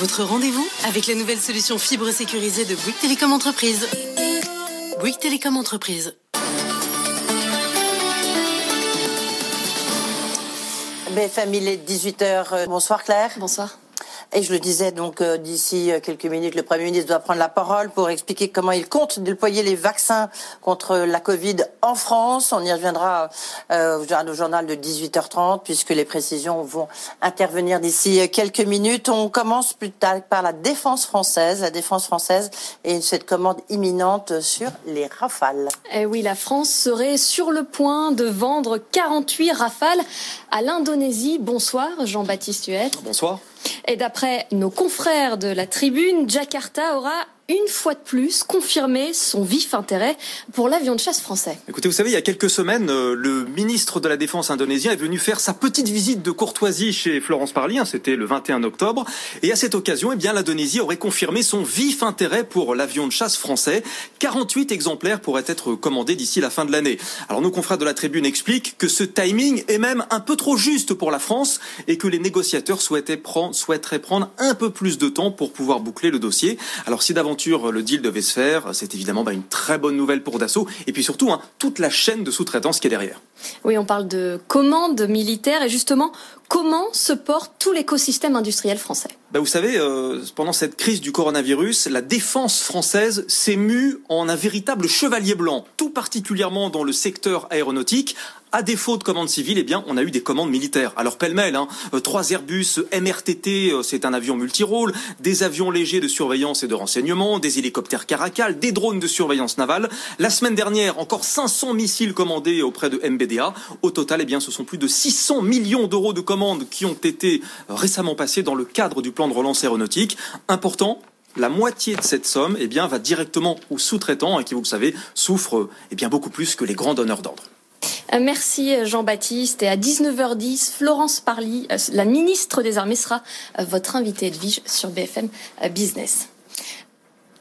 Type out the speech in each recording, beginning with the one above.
Votre rendez-vous avec la nouvelle solution fibre sécurisée de Bouygues Télécom Entreprise. Bouygues Télécom Entreprise. BFM, il est 18h. Bonsoir Claire. Bonsoir. Et je le disais, donc euh, d'ici quelques minutes, le Premier ministre doit prendre la parole pour expliquer comment il compte déployer les vaccins contre la Covid en France. On y reviendra euh, au journal de 18h30, puisque les précisions vont intervenir d'ici quelques minutes. On commence plus tard par la défense française. La défense française et cette commande imminente sur les rafales. Eh oui, la France serait sur le point de vendre 48 rafales à l'Indonésie. Bonsoir, Jean-Baptiste Huette. Bonsoir. Et d'après nos confrères de la tribune, Jakarta aura une fois de plus confirmé son vif intérêt pour l'avion de chasse français. Écoutez, vous savez, il y a quelques semaines, euh, le ministre de la Défense indonésien est venu faire sa petite visite de courtoisie chez Florence Parly, hein, c'était le 21 octobre, et à cette occasion, eh l'Indonésie aurait confirmé son vif intérêt pour l'avion de chasse français. 48 exemplaires pourraient être commandés d'ici la fin de l'année. Alors nos confrères de la tribune expliquent que ce timing est même un peu trop juste pour la France et que les négociateurs souhaitaient souhaiteraient prendre un peu plus de temps pour pouvoir boucler le dossier. Alors si d'aventure le deal devait se faire, c'est évidemment bah, une très bonne nouvelle pour Dassault. Et puis surtout hein, toute la chaîne de sous-traitance qui est derrière. Oui, on parle de commandes militaires. Et justement, comment se porte tout l'écosystème industriel français? Bah, Vous savez, euh, pendant cette crise du coronavirus, la défense française s'est mue en un véritable chevalier blanc, tout particulièrement dans le secteur aéronautique, à défaut de commandes civiles, eh bien, on a eu des commandes militaires. Alors pêle-mêle, hein, euh, trois Airbus MRTT, euh, c'est un avion multirôle, des avions légers de surveillance et de renseignement, des hélicoptères Caracal, des drones de surveillance navale. La semaine dernière, encore 500 missiles commandés auprès de MBDA. Au total, eh bien, ce sont plus de 600 millions d'euros de commandes qui ont été euh, récemment passées dans le cadre du plan de relance aéronautique. Important, la moitié de cette somme eh bien, va directement aux sous-traitants hein, qui, vous le savez, souffrent eh bien, beaucoup plus que les grands donneurs d'ordre. Euh, merci Jean-Baptiste. Et à 19h10, Florence Parly, euh, la ministre des Armées, sera euh, votre invitée de Vige sur BFM Business.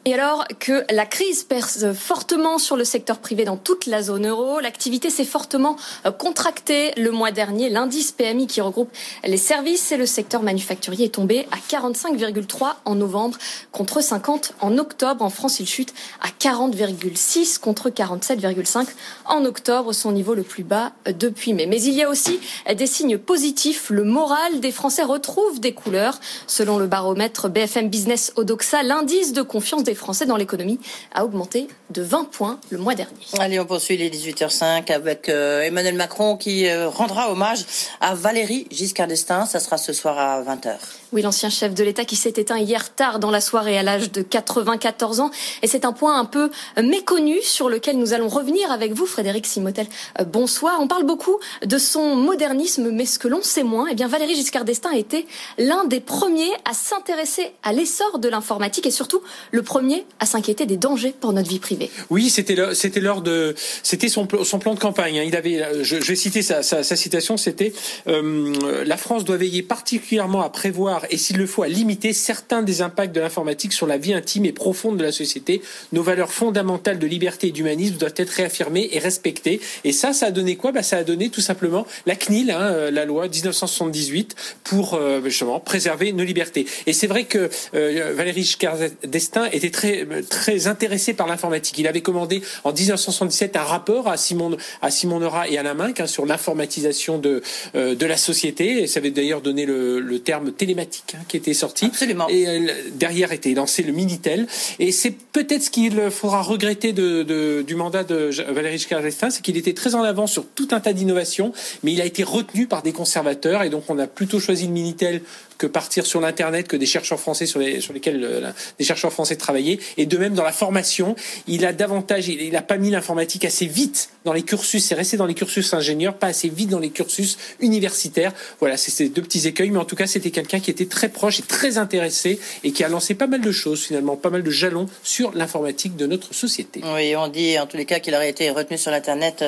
Et alors que la crise perce fortement sur le secteur privé dans toute la zone euro, l'activité s'est fortement euh, contractée le mois dernier. L'indice PMI qui regroupe les services et le secteur manufacturier est tombé à 45,3 en novembre contre 50 en octobre. En France, il chute à 40,6 contre 47,5 en octobre, son niveau le plus bas euh, depuis mai. Mais il y a aussi des signes positifs. Le moral des Français retrouve des couleurs. Selon le baromètre BFM Business Odoxa, l'indice de confiance des Français dans l'économie a augmenté de 20 points le mois dernier. Allez, on poursuit les 18h05 avec euh, Emmanuel Macron qui euh, rendra hommage à Valérie Giscard d'Estaing. Ça sera ce soir à 20h. Oui, l'ancien chef de l'État qui s'est éteint hier tard dans la soirée à l'âge de 94 ans. Et c'est un point un peu méconnu sur lequel nous allons revenir avec vous, Frédéric Simotel. Euh, bonsoir. On parle beaucoup de son modernisme, mais ce que l'on sait moins, eh bien, Valérie Giscard d'Estaing était l'un des premiers à s'intéresser à l'essor de l'informatique et surtout le premier à s'inquiéter des dangers pour notre vie privée. Oui, c'était c'était lors de c'était son, plan de campagne. Hein. Il avait, euh, je, vais citer sa, citation, c'était euh, la France doit veiller particulièrement à prévoir et s'il le faut à limiter certains des impacts de l'informatique sur la vie intime et profonde de la société. Nos valeurs fondamentales de liberté et d'humanisme doivent être réaffirmées et respectées. Et ça, ça a donné quoi? Bah, Ça a donné tout simplement la CNIL, hein, euh, la loi 1978, pour euh, justement préserver nos libertés. Et c'est vrai que euh, Valéry Giscard d'Estaing était très très intéressé par l'informatique. Il avait commandé en 1977 un rapport à Simon à Simon Nora et à la Minck hein, sur l'informatisation de de la société. Et ça avait d'ailleurs donné le, terme télématique hein, qui était sorti. Absolument. Et euh, derrière était lancé le Minitel. Et c'est peut-être ce qu'il faudra regretter de, de, du mandat de Valéry Giscard d'Estaing, c'est qu'il était très en avant sur tout un tas d'innovations, mais il a été retenu par des conservateurs. Et donc on a plutôt choisi le Minitel que partir sur l'internet que des chercheurs français sur, les, sur lesquels euh, des chercheurs français travaillaient. Et de même dans la formation, il a davantage, il, n'a pas mis l'informatique assez vite dans les cursus. C'est resté dans les cursus ingénieurs, pas assez vite dans les cursus universitaires. Voilà, c'est ces deux petits écueils, mais en tout cas, c'était quelqu'un qui était très proche et très intéressé et qui a lancé pas mal de choses finalement, pas mal de jalons sur l'informatique de notre société. Oui, on dit en tous les cas qu'il aurait été retenu sur l'internet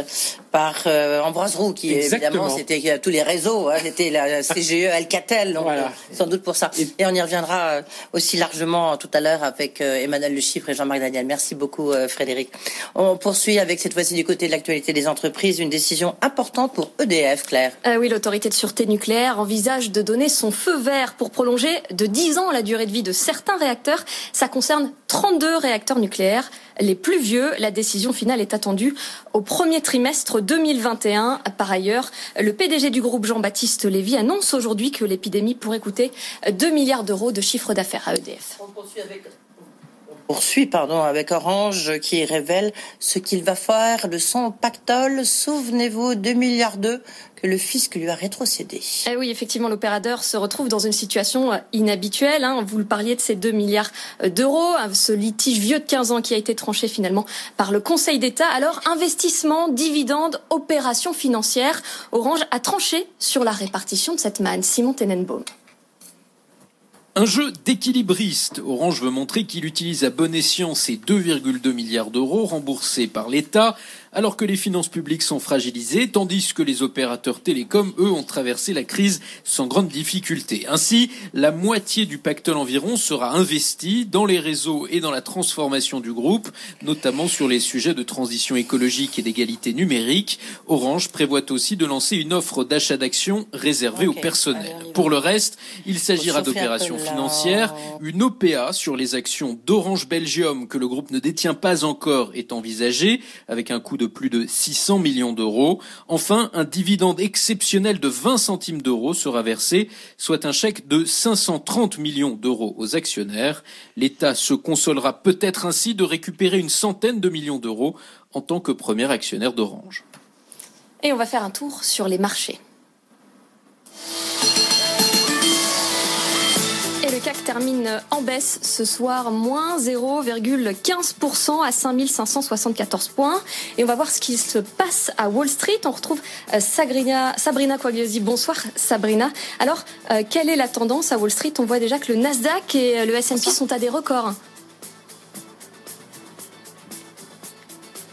par euh, Ambroise Roux, qui évidemment c'était tous les réseaux, hein, c'était la CGE Alcatel. Donc, voilà sans doute pour ça. Et on y reviendra euh, aussi largement tout à l'heure avec euh, Emmanuel Le Chiffre et Jean-Marc Daniel. Merci beaucoup euh, Frédéric. On poursuit avec cette fois-ci du côté de l'actualité des entreprises, une décision importante pour EDF, Claire. oui, l'autorité de sûreté nucléaire envisage de donner son feu vert pour prolonger de 10 ans la durée de vie de certains réacteurs. Ça concerne 32 réacteurs nucléaires les plus vieux. La décision finale est attendue au premier trimestre 2021. Par ailleurs, le PDG du groupe Jean-Baptiste Lévy annonce aujourd'hui que l'épidémie pourrait coûter 2 milliards d'euros de chiffre d'affaires à EDF. Pardon, avec Orange qui révèle ce qu'il va faire de son pactole. Souvenez-vous, 2 milliards d'euros que le fisc lui a rétrocédé. Eh oui, effectivement, l'opérateur se retrouve dans une situation inhabituelle. Hein. Vous le parliez de ces 2 milliards euh, d'euros, hein, ce litige vieux de 15 ans qui a été tranché finalement par le Conseil d'État. Alors, investissement, dividende, opération financière, Orange a tranché sur la répartition de cette manne. Simon Tenenbaum. Un jeu d'équilibriste. Orange veut montrer qu'il utilise à bon escient ses 2,2 milliards d'euros remboursés par l'État alors que les finances publiques sont fragilisées, tandis que les opérateurs télécoms, eux, ont traversé la crise sans grande difficulté. Ainsi, la moitié du pactole environ sera investie dans les réseaux et dans la transformation du groupe, notamment sur les sujets de transition écologique et d'égalité numérique. Orange prévoit aussi de lancer une offre d'achat d'actions réservée au personnel. Pour le reste, il s'agira d'opérations financières. Une OPA sur les actions d'Orange Belgium que le groupe ne détient pas encore est envisagée, avec un coût de plus de 600 millions d'euros. Enfin, un dividende exceptionnel de 20 centimes d'euros sera versé, soit un chèque de 530 millions d'euros aux actionnaires. L'État se consolera peut-être ainsi de récupérer une centaine de millions d'euros en tant que premier actionnaire d'Orange. Et on va faire un tour sur les marchés. Termine en baisse ce soir, moins 0,15% à 5574 points. Et on va voir ce qui se passe à Wall Street. On retrouve euh, Sabrina, Sabrina Bonsoir Sabrina. Alors, euh, quelle est la tendance à Wall Street? On voit déjà que le Nasdaq et le S&P sont à des records.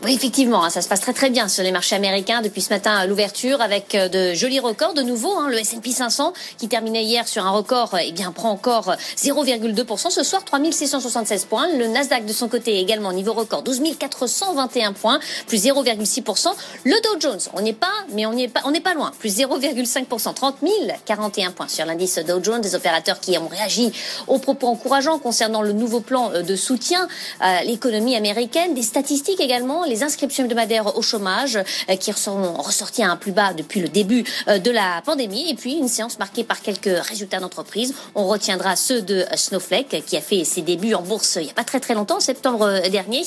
Oui, effectivement, hein, ça se passe très très bien sur les marchés américains depuis ce matin à l'ouverture avec euh, de jolis records de nouveau. Hein, le S&P 500 qui terminait hier sur un record, eh bien prend encore 0,2%. Ce soir, 3676 points. Le Nasdaq de son côté également niveau record, 12 421 points, plus 0,6%. Le Dow Jones, on n'est pas, mais on n'est pas, on n'est pas loin, plus 0,5%, 30 041 points sur l'indice Dow Jones. Des opérateurs qui ont réagi aux propos encourageants concernant le nouveau plan euh, de soutien à l'économie américaine. Des statistiques également les inscriptions hebdomadaires au chômage euh, qui sont ressorties à un plus bas depuis le début euh, de la pandémie. Et puis une séance marquée par quelques résultats d'entreprise. On retiendra ceux de Snowflake qui a fait ses débuts en bourse il n'y a pas très très longtemps, en septembre dernier,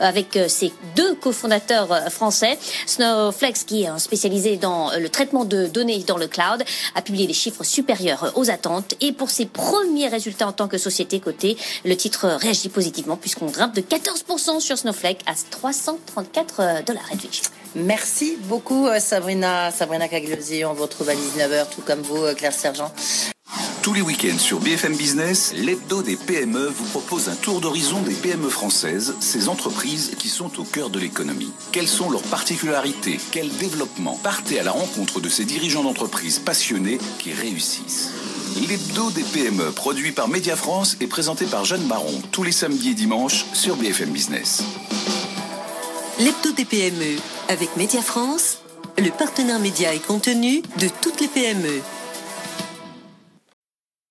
avec ses deux cofondateurs français. Snowflake, qui est spécialisé dans le traitement de données dans le cloud, a publié des chiffres supérieurs aux attentes. Et pour ses premiers résultats en tant que société cotée, le titre réagit positivement puisqu'on grimpe de 14% sur Snowflake à 300 34 euh, dollars Merci beaucoup euh, Sabrina, Sabrina Cagliosi. On vous retrouve à 19h, tout comme vous, euh, Claire Sergent. Tous les week-ends sur BFM Business, l'hebdo des PME vous propose un tour d'horizon des PME françaises, ces entreprises qui sont au cœur de l'économie. Quelles sont leurs particularités? Quel développement? Partez à la rencontre de ces dirigeants d'entreprises passionnés qui réussissent. L'hebdo des PME, produit par Média France et présenté par Jeanne Baron, tous les samedis et dimanches sur BFM Business. L'hebdo des PME avec Média France, le partenaire média et contenu de toutes les PME.